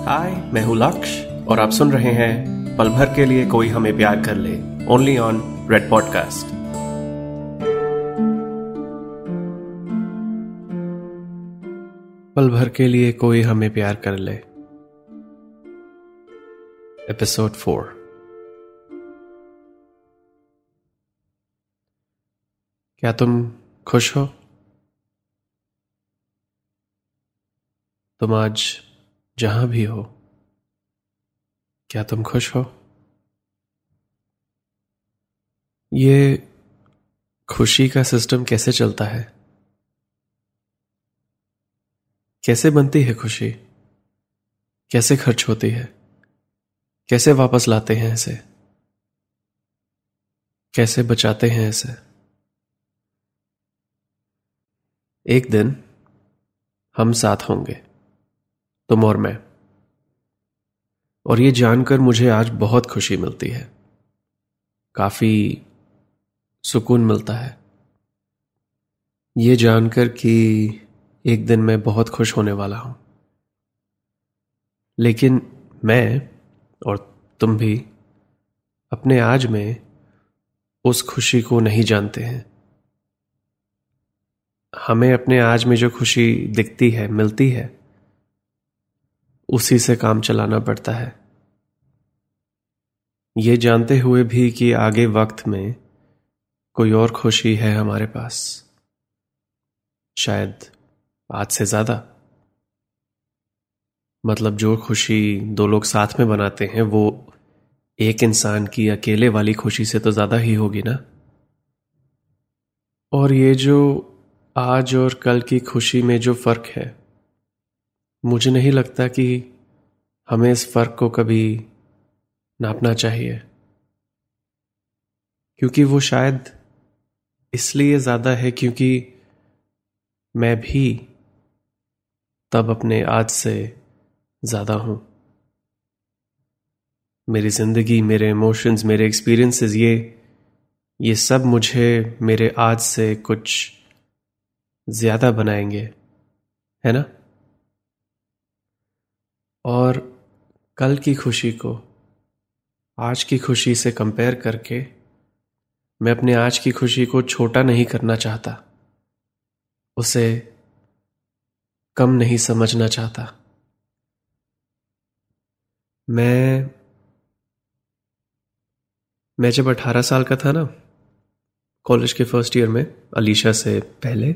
हाय, मैं हूँ लक्ष्य और आप सुन रहे हैं पल भर के लिए कोई हमें प्यार कर ले ओनली ऑन रेड पॉडकास्ट पल भर के लिए कोई हमें प्यार कर ले। एपिसोड फोर क्या तुम खुश हो? तुम आज जहाँ भी हो। क्या तुम खुश हो? ये खुशी का सिस्टम कैसे चलता है? कैसे बनती है खुशी? कैसे खर्च होती है? कैसे वापस लाते हैं इसे? कैसे बचाते हैं इसे? एक दिन हम साथ होंगे। तुम और मैं। और ये जानकर मुझे आज बहुत खुशी मिलती है। काफ़ी सुकून मिलता है। ये जानकर कि एक दिन मैं बहुत खुश होने वाला हूँ। लेकिन मैं और तुम भी अपने आज में उस खुशी को नहीं जानते हैं। हमें अपने आज में जो खुशी दिखती है, मिलती है उसी से काम चलाना पड़ता है। ये जानते हुए भी कि आगे वक्त में कोई और खुशी है हमारे पास। शायद आज से ज़्यादा। मतलब जो खुशी दो लोग साथ में बनाते हैं, वो एक इंसान की अकेले वाली खुशी से तो ज़्यादा ही होगी ना? और ये जो आज और कल की खुशी में जो फ़र्क है मुझे नहीं लगता कि हमें इस फ़र्क को कभी नापना चाहिए। क्योंकि वो शायद इसलिए ज़्यादा है क्योंकि मैं भी तब अपने आज से ज़्यादा हूँ। मेरी ज़िंदगी, मेरे इमोशंस मेरे एक्सपीरियंसेस ये ये सब मुझे मेरे आज से कुछ ज़्यादा बनाएँगे। है ना? और कल की खुशी को आज की खुशी से कंपेयर करके मैं अपने आज की खुशी को छोटा नहीं करना चाहता। उसे कम नहीं समझना चाहता। मैं मैं जब अठारह साल का था ना कॉलेज के फ़र्स्ट ईयर में, अलीशा से पहले,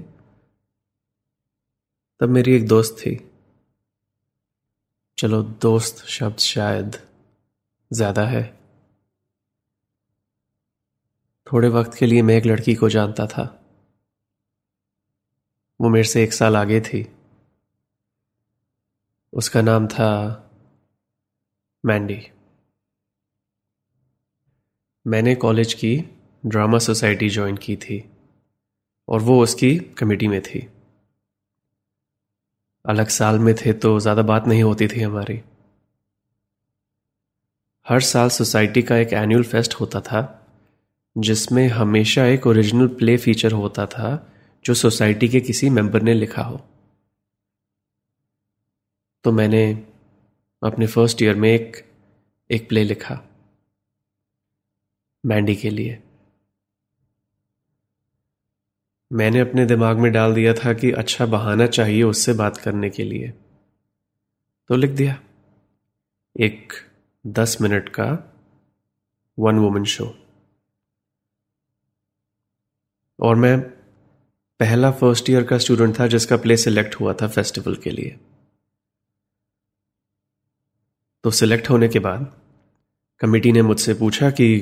तब मेरी एक दोस्त थी। चलो दोस्त शब्द शायद ज़्यादा है। थोड़े वक्त के लिए मैं एक लड़की को जानता था। वो मेरे से एक साल आगे थी। उसका नाम था मैंडी। मैंने कॉलेज की ड्रामा सोसाइटी ज्वाइन की थी और वो उसकी कमेटी में थी। अलग साल में थे तो ज़्यादा बात नहीं होती थी हमारी। हर साल सोसाइटी का एक एनुअल फेस्ट होता था, जिसमें हमेशा एक ओरिजिनल प्ले फीचर होता था, जो सोसाइटी के किसी मेंबर ने लिखा हो। तो मैंने अपने फ़र्स्ट ईयर में एक एक प्ले लिखा मैंडी के लिए। मैंने अपने दिमाग में डाल दिया था कि अच्छा बहाना चाहिए उससे बात करने के लिए। तो लिख दिया। एक दस मिनट का वन वुमेन शो। और मैं पहला फ़र्स्ट ईयर का स्टूडेंट था जिसका प्ले सिलेक्ट हुआ था फेस्टिवल के लिए। तो सिलेक्ट होने के बाद कमेटी ने मुझसे पूछा कि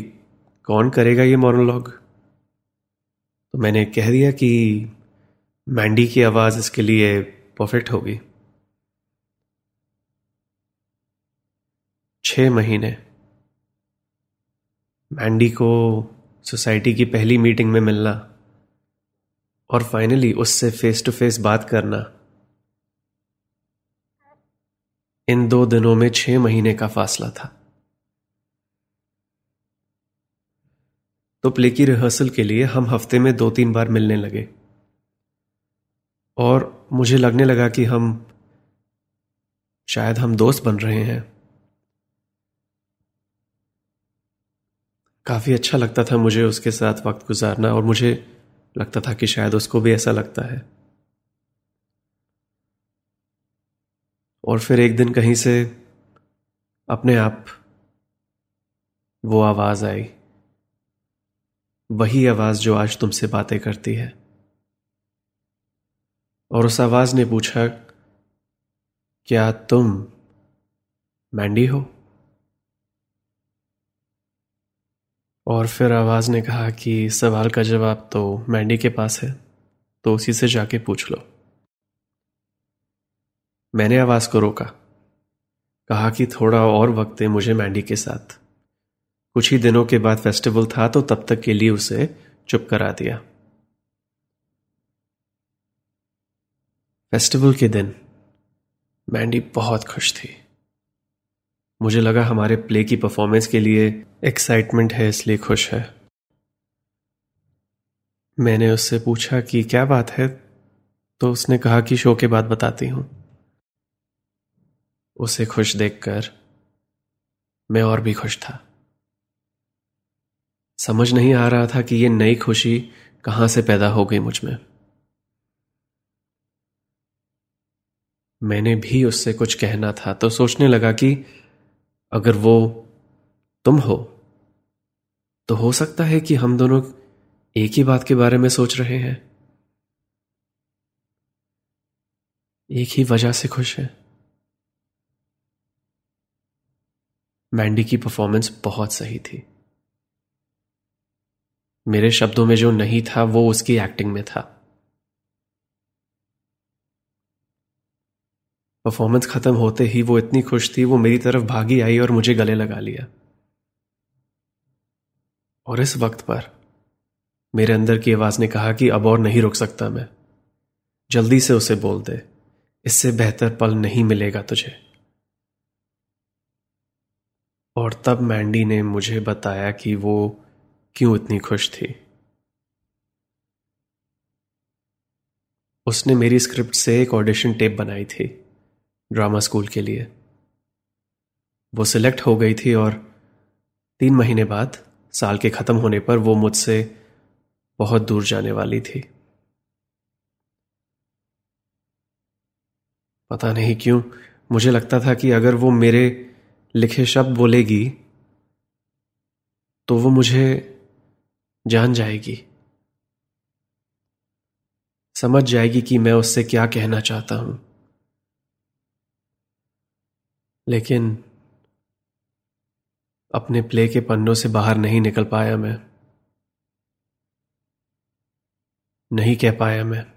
कौन करेगा ये मोनोलॉग तो मैंने कह दिया कि मैंडी की आवाज़ इसके लिए परफेक्ट होगी। छ महीने। मैंडी को सोसाइटी की पहली मीटिंग में मिलना और फाइनली उससे फेस टू फेस बात करना। इन दो दिनों में छह महीने का फासला था। तो प्ले की रिहर्सल के लिए हम हफ़्ते में दो तीन बार मिलने लगे। और मुझे लगने लगा कि हम, शायद हम दोस्त बन रहे हैं। काफ़ी अच्छा लगता था मुझे उसके साथ वक्त गुजारना और मुझे लगता था कि शायद उसको भी ऐसा लगता है। और फिर एक दिन कहीं से अपने आप वो आवाज़ आई। वही आवाज़ जो आज तुमसे बातें करती है। और उस आवाज़ ने पूछा, क्या तुम मैंडी हो? और फिर आवाज़ ने कहा कि सवाल का जवाब तो मैंडी के पास है तो उसी से जाके पूछ लो। मैंने आवाज़ को रोका, कहा कि थोड़ा और वक्त है मुझे मैंडी के साथ। कुछ ही दिनों के बाद फेस्टिवल था तो तब तक के लिए उसे चुप करा दिया। फेस्टिवल के दिन मैंडी बहुत खुश थी। मुझे लगा हमारे प्ले की परफॉर्मेंस के लिए एक्साइटमेंट है, इसलिए खुश है। मैंने उससे पूछा कि क्या बात है तो उसने कहा कि शो के बाद बताती हूँ। उसे खुश देखकर मैं और भी खुश था। समझ नहीं आ रहा था कि यह नई खुशी कहाँ से पैदा हो गई मुझमें। मैंने भी उससे कुछ कहना था तो सोचने लगा कि अगर वो तुम हो तो हो सकता है कि हम दोनों एक ही बात के बारे में सोच रहे हैं। एक ही वजह से खुश है। मैंडी की परफॉर्मेंस बहुत सही थी। मेरे शब्दों में जो नहीं था, वो उसकी एक्टिंग में था। परफॉर्मेंस खत्म होते ही वो इतनी खुश थी, वो मेरी तरफ़ भागी आई और मुझे गले लगा लिया। और इस वक्त पर मेरे अंदर की आवाज़ ने कहा कि अब और नहीं रुक सकता मैं। जल्दी से उसे बोल दे, इससे बेहतर पल नहीं मिलेगा तुझे। और तब मैंडी ने मुझे बताया कि वो क्यों इतनी खुश थी? उसने मेरी स्क्रिप्ट से एक ऑडिशन टेप बनाई थी, ड्रामा स्कूल के लिए। वो सिलेक्ट हो गई थी और तीन महीने बाद, साल के खत्म होने पर वो मुझसे बहुत दूर जाने वाली थी। पता नहीं क्यों, मुझे लगता था कि अगर वो मेरे लिखे शब्द बोलेगी तो वो मुझे जान जाएगी। समझ जाएगी कि मैं उससे क्या कहना चाहता हूँ। लेकिन अपने प्ले के पन्नों से बाहर नहीं निकल पाया मैं। नहीं कह पाया मैं।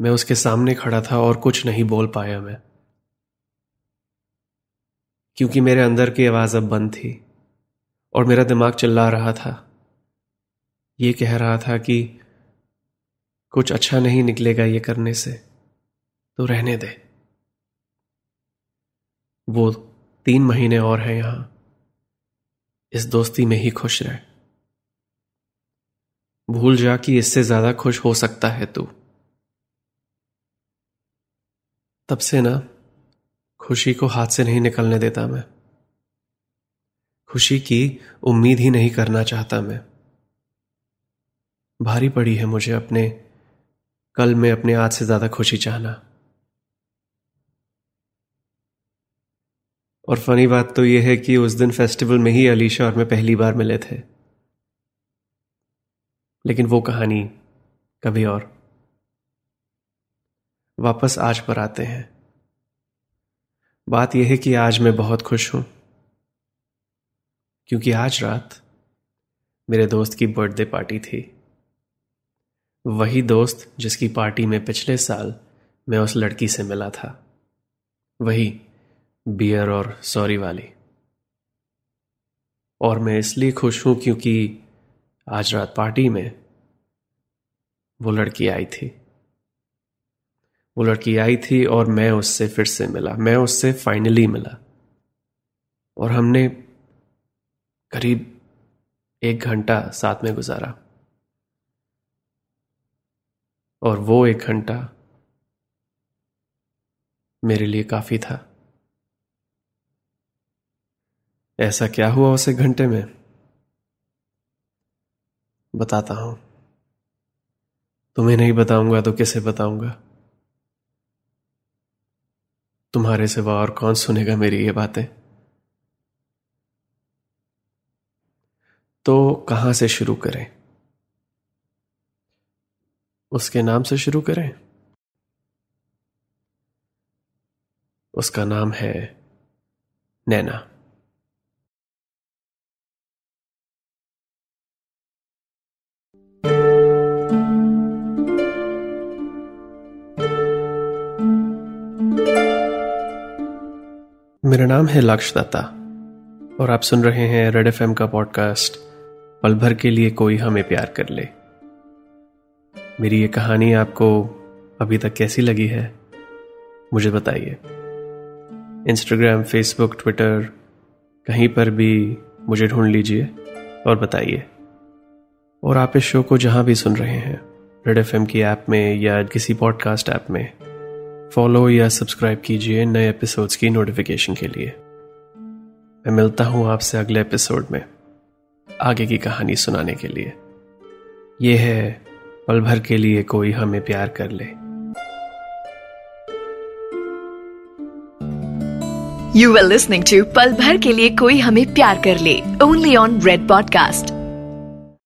मैं उसके सामने खड़ा था और कुछ नहीं बोल पाया मैं। क्योंकि मेरे अंदर की आवाज़ अब बंद थी। और मेरा दिमाग चिल्ला रहा था। ये कह रहा था कि कुछ अच्छा नहीं निकलेगा ये करने से तो रहने दे। वो तीन महीने और है यहाँ। इस दोस्ती में ही खुश रह। भूल जा कि इससे ज़्यादा खुश हो सकता है तू। तब से ना, खुशी को हाथ से नहीं निकलने देता मैं। खुशी की उम्मीद ही नहीं करना चाहता मैं। भारी पड़ी है मुझे अपने, कल में अपने आज से ज़्यादा खुशी चाहना। और फनी बात तो यह है कि उस दिन फेस्टिवल में ही अलीशा और मैं पहली बार मिले थे। लेकिन वो कहानी कभी और। वापस आज पर आते हैं। बात यह है कि आज मैं बहुत खुश हूँ। क्योंकि आज रात मेरे दोस्त की बर्थडे पार्टी थी। वही दोस्त जिसकी पार्टी में पिछले साल मैं उस लड़की से मिला था। वही बियर और सॉरी वाली। और मैं इसलिए खुश हूँ क्योंकि आज रात पार्टी में वो लड़की आई थी। वो लड़की आई थी और मैं उससे फिर से मिला। मैं उससे फाइनली मिला। और हमने करीब एक घंटा साथ में गुजारा। और वो एक घंटा मेरे लिए काफ़ी था। ऐसा क्या हुआ उस एक घंटे में? बताता हूँ। तुम्हें नहीं बताऊँगा तो किसे बताऊँगा? तुम्हारे सिवा और कौन सुनेगा मेरी ये बातें? तो कहाँ से शुरू करें? उसके नाम से शुरू करें? उसका नाम है नैना। मेरा नाम है लक्ष दत्ता और आप सुन रहे हैं रेड एफएम का पॉडकास्ट पल भर के लिए कोई हमें प्यार कर ले। मेरी ये कहानी आपको अभी तक कैसी लगी है, मुझे बताइए। इंस्टाग्राम फेसबुक ट्विटर कहीं पर भी मुझे ढूंढ लीजिए और बताइए। और आप इस शो को जहाँ भी सुन रहे हैं रेड एफएम की ऐप में या किसी पॉडकास्ट ऐप में फॉलो या सब्सक्राइब कीजिए नए एपिसोड्स की नोटिफिकेशन के लिए। मैं मिलता हूँ आपसे अगले एपिसोड में। आगे की कहानी सुनाने के लिए। यह है, पल भर के लिए कोई हमें प्यार कर ले। यू आर लिस्निंग टू पल भर के लिए कोई हमें प्यार कर ले ओनली ऑन रेड पॉडकास्ट